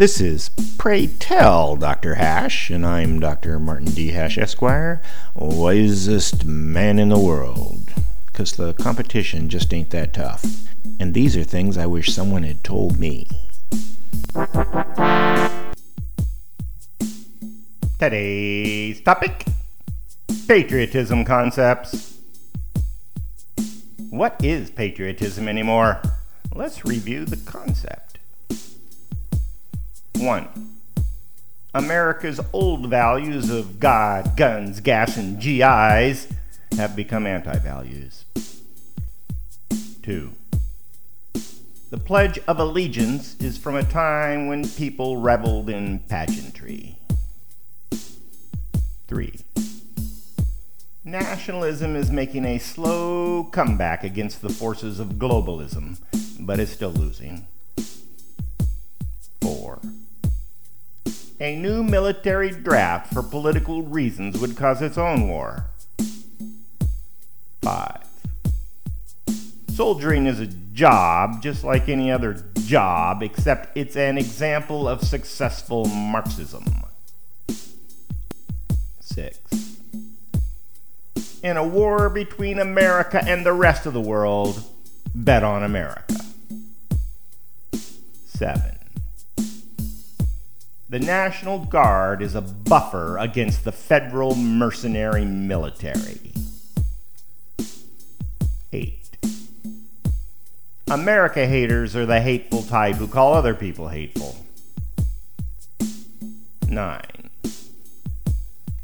This is Pray Tell Dr. Hash, and I'm Dr. Martin D. Hash, Esquire, wisest man in the world. Because the competition just ain't that tough. And these are things I wish someone had told me. Today's topic patriotism concepts. What is patriotism anymore? Let's review the concept. 1. America's old values of God, guns, gas, and GIs have become anti values. 2. The Pledge of Allegiance is from a time when people reveled in pageantry. 3. Nationalism is making a slow comeback against the forces of globalism, but is still losing. A new military draft for political reasons would cause its own war. 5. Soldiering is a job just like any other job, except it's an example of successful Marxism. 6. In a war between America and the rest of the world, bet on America. 7. The National Guard is a buffer against the federal mercenary military. 8. America haters are the hateful type who call other people hateful. 9.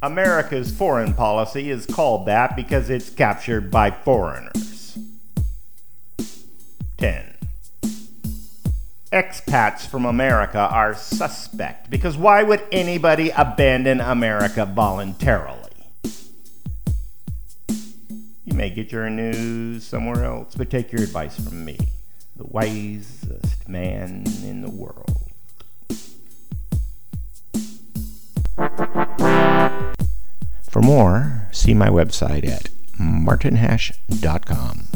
America's foreign policy is called that because it's captured by foreigners. Expats from America are suspect because why would anybody abandon America voluntarily? You may get your news somewhere else, but take your advice from me the wisest man in the world. For more, see my website at martinhash.com.